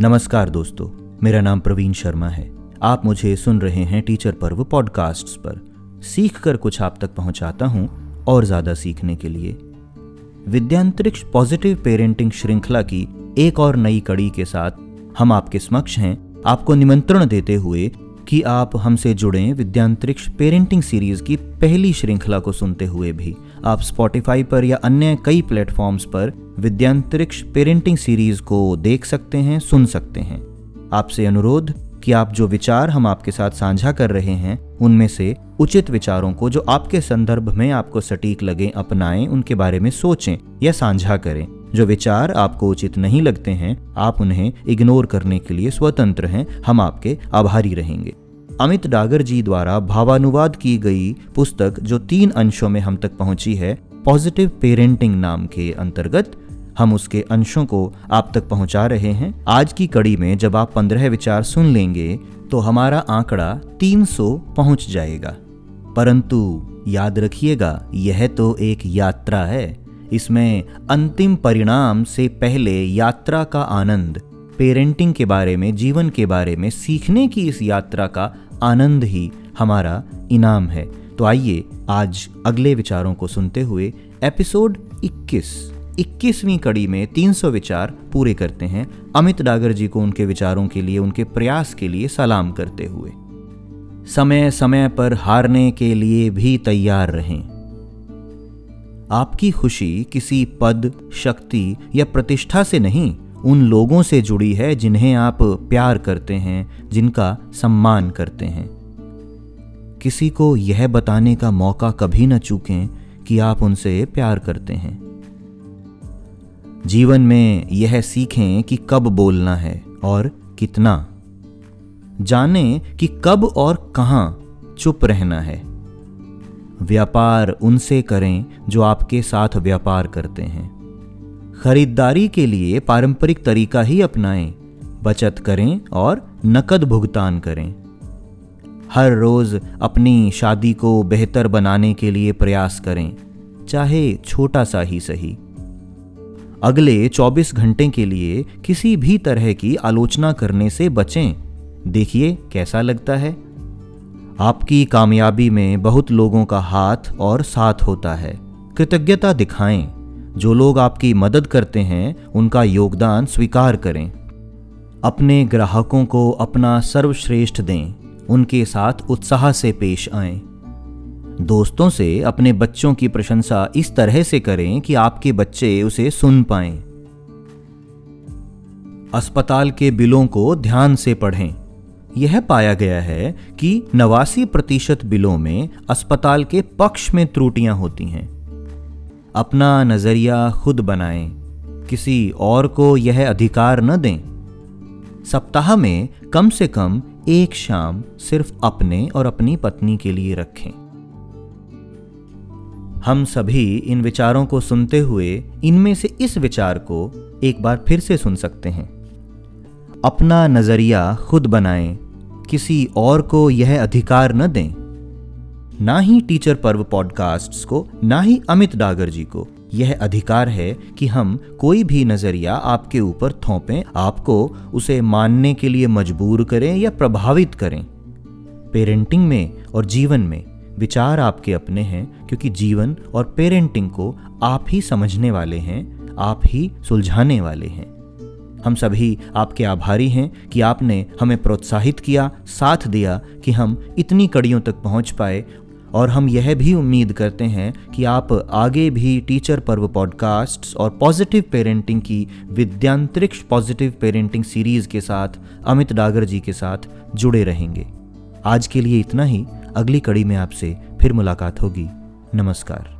नमस्कार दोस्तों, मेरा नाम प्रवीण शर्मा है। आप मुझे सुन रहे हैं टीचर पर्व पॉडकास्ट्स पर। सीख कर कुछ आप तक पहुंचाता हूँ और ज़्यादा सीखने के लिए। विद्यांतरिक्ष पॉजिटिव पेरेंटिंग श्रृंखला की एक और नई कड़ी के साथ हम आपके समक्ष हैं। आपको निमंत्रण देते हुए कि आप हमसे जुड़ें विद्यांतरिक्ष पेरेंटिंग सीरीज़ की पहली श्रृंखला को सुनते हुए भी। आप स्पॉटिफाई पर या अन्य कई प्लेटफॉर्म्स पर विद्यांतरिक्ष पेरेंटिंग सीरीज़ को देख सकते हैं, सुन सकते हैं। आपसे अनुरोध कि आप जो विचार हम आपके साथ साझा कर रहे हैं, उनमें से उचित विचारों को जो आपके संदर्भ में आपको सटीक लगे, अपनाएँ, उनके बारे में सोचें या साझा करें। जो विचार आपको उचित नहीं लगते हैं, आप उन्हें इग्नोर करने के लिए स्वतंत्र हैं, हम आपके आभारी रहेंगे। अमित डागर जी द्वारा भावानुवाद की गई पुस्तक जो तीन अंशों में हम तक पहुँची है पॉजिटिव पेरेंटिंग नाम के अंतर्गत, हम उसके अंशों को आप तक पहुँचा रहे हैं। आज की कड़ी में जब आप पंद्रह विचार सुन लेंगे तो हमारा आंकड़ा 300 पहुँच जाएगा। परंतु याद रखिएगा, यह तो एक यात्रा है। इसमें अंतिम परिणाम से पहले यात्रा का आनंद पेरेंटिंग के बारे में, जीवन के बारे में, सीखने की इस यात्रा का आनंद ही हमारा इनाम है। तो आइए आज अगले विचारों को सुनते हुए एपिसोड 21 21वीं कड़ी में 300 विचार पूरे करते हैं। अमित डागर जी को उनके विचारों के लिए, उनके प्रयास के लिए सलाम करते हुए। समय समय पर हारने के लिए भी तैयार रहें। आपकी खुशी किसी पद, शक्ति या प्रतिष्ठा से नहीं उन लोगों से जुड़ी है जिन्हें आप प्यार करते हैं, जिनका सम्मान करते हैं। किसी को यह बताने का मौका कभी न चूकें कि आप उनसे प्यार करते हैं। जीवन में यह सीखें कि कब बोलना है और कितना। जाने कि कब और कहाँ चुप रहना है। व्यापार उनसे करें जो आपके साथ व्यापार करते हैं। खरीदारी के लिए पारंपरिक तरीका ही अपनाएँ, बचत करें और नकद भुगतान करें। हर रोज अपनी शादी को बेहतर बनाने के लिए प्रयास करें, चाहे छोटा सा ही सही। अगले 24 घंटे के लिए किसी भी तरह की आलोचना करने से बचें। देखिए कैसा लगता है। आपकी कामयाबी में बहुत लोगों का हाथ और साथ होता है। कृतज्ञता दिखाएँ। जो लोग आपकी मदद करते हैं, उनका योगदान स्वीकार करें। अपने ग्राहकों को अपना सर्वश्रेष्ठ दें, उनके साथ उत्साह से पेश आएँ। दोस्तों से अपने बच्चों की प्रशंसा इस तरह से करें कि आपके बच्चे उसे सुन पाएँ। अस्पताल के बिलों को ध्यान से पढ़ें। यह पाया गया है कि नवासी प्रतिशत बिलों में अस्पताल के पक्ष में त्रुटियाँ होती हैं। अपना नज़रिया खुद बनाएँ। किसी और को यह अधिकार न दें। सप्ताह में कम से कम एक शाम सिर्फ़ अपने और अपनी पत्नी के लिए रखें। हम सभी इन विचारों को सुनते हुए इनमें से इस विचार को एक बार फिर से सुन सकते हैं। अपना नज़रिया खुद बनाएँ। किसी और को यह अधिकार न दें। ना ही टीचर पर्व पॉडकास्ट्स को, ना ही अमित डागर जी को। यह अधिकार है कि हम कोई भी नज़रिया आपके ऊपर थोपें, आपको उसे मानने के लिए मजबूर करें या प्रभावित करें। पेरेंटिंग में और जीवन में विचार आपके अपने हैं, क्योंकि जीवन और पेरेंटिंग को आप ही समझने वाले हैं, आप ही सुलझाने वाले हैं। हम सभी आपके आभारी हैं कि आपने हमें प्रोत्साहित किया, साथ दिया कि हम इतनी कड़ियों तक पहुँच पाए और हम यह भी उम्मीद करते हैं कि आप आगे भी टीचर पर्व पॉडकास्ट्स और पॉजिटिव पेरेंटिंग की विद्यांतरिक्ष पॉजिटिव पेरेंटिंग सीरीज़ के साथ, अमित डागर जी के साथ जुड़े रहेंगे। आज के लिए इतना ही। अगली कड़ी में आपसे फिर मुलाकात होगी। नमस्कार।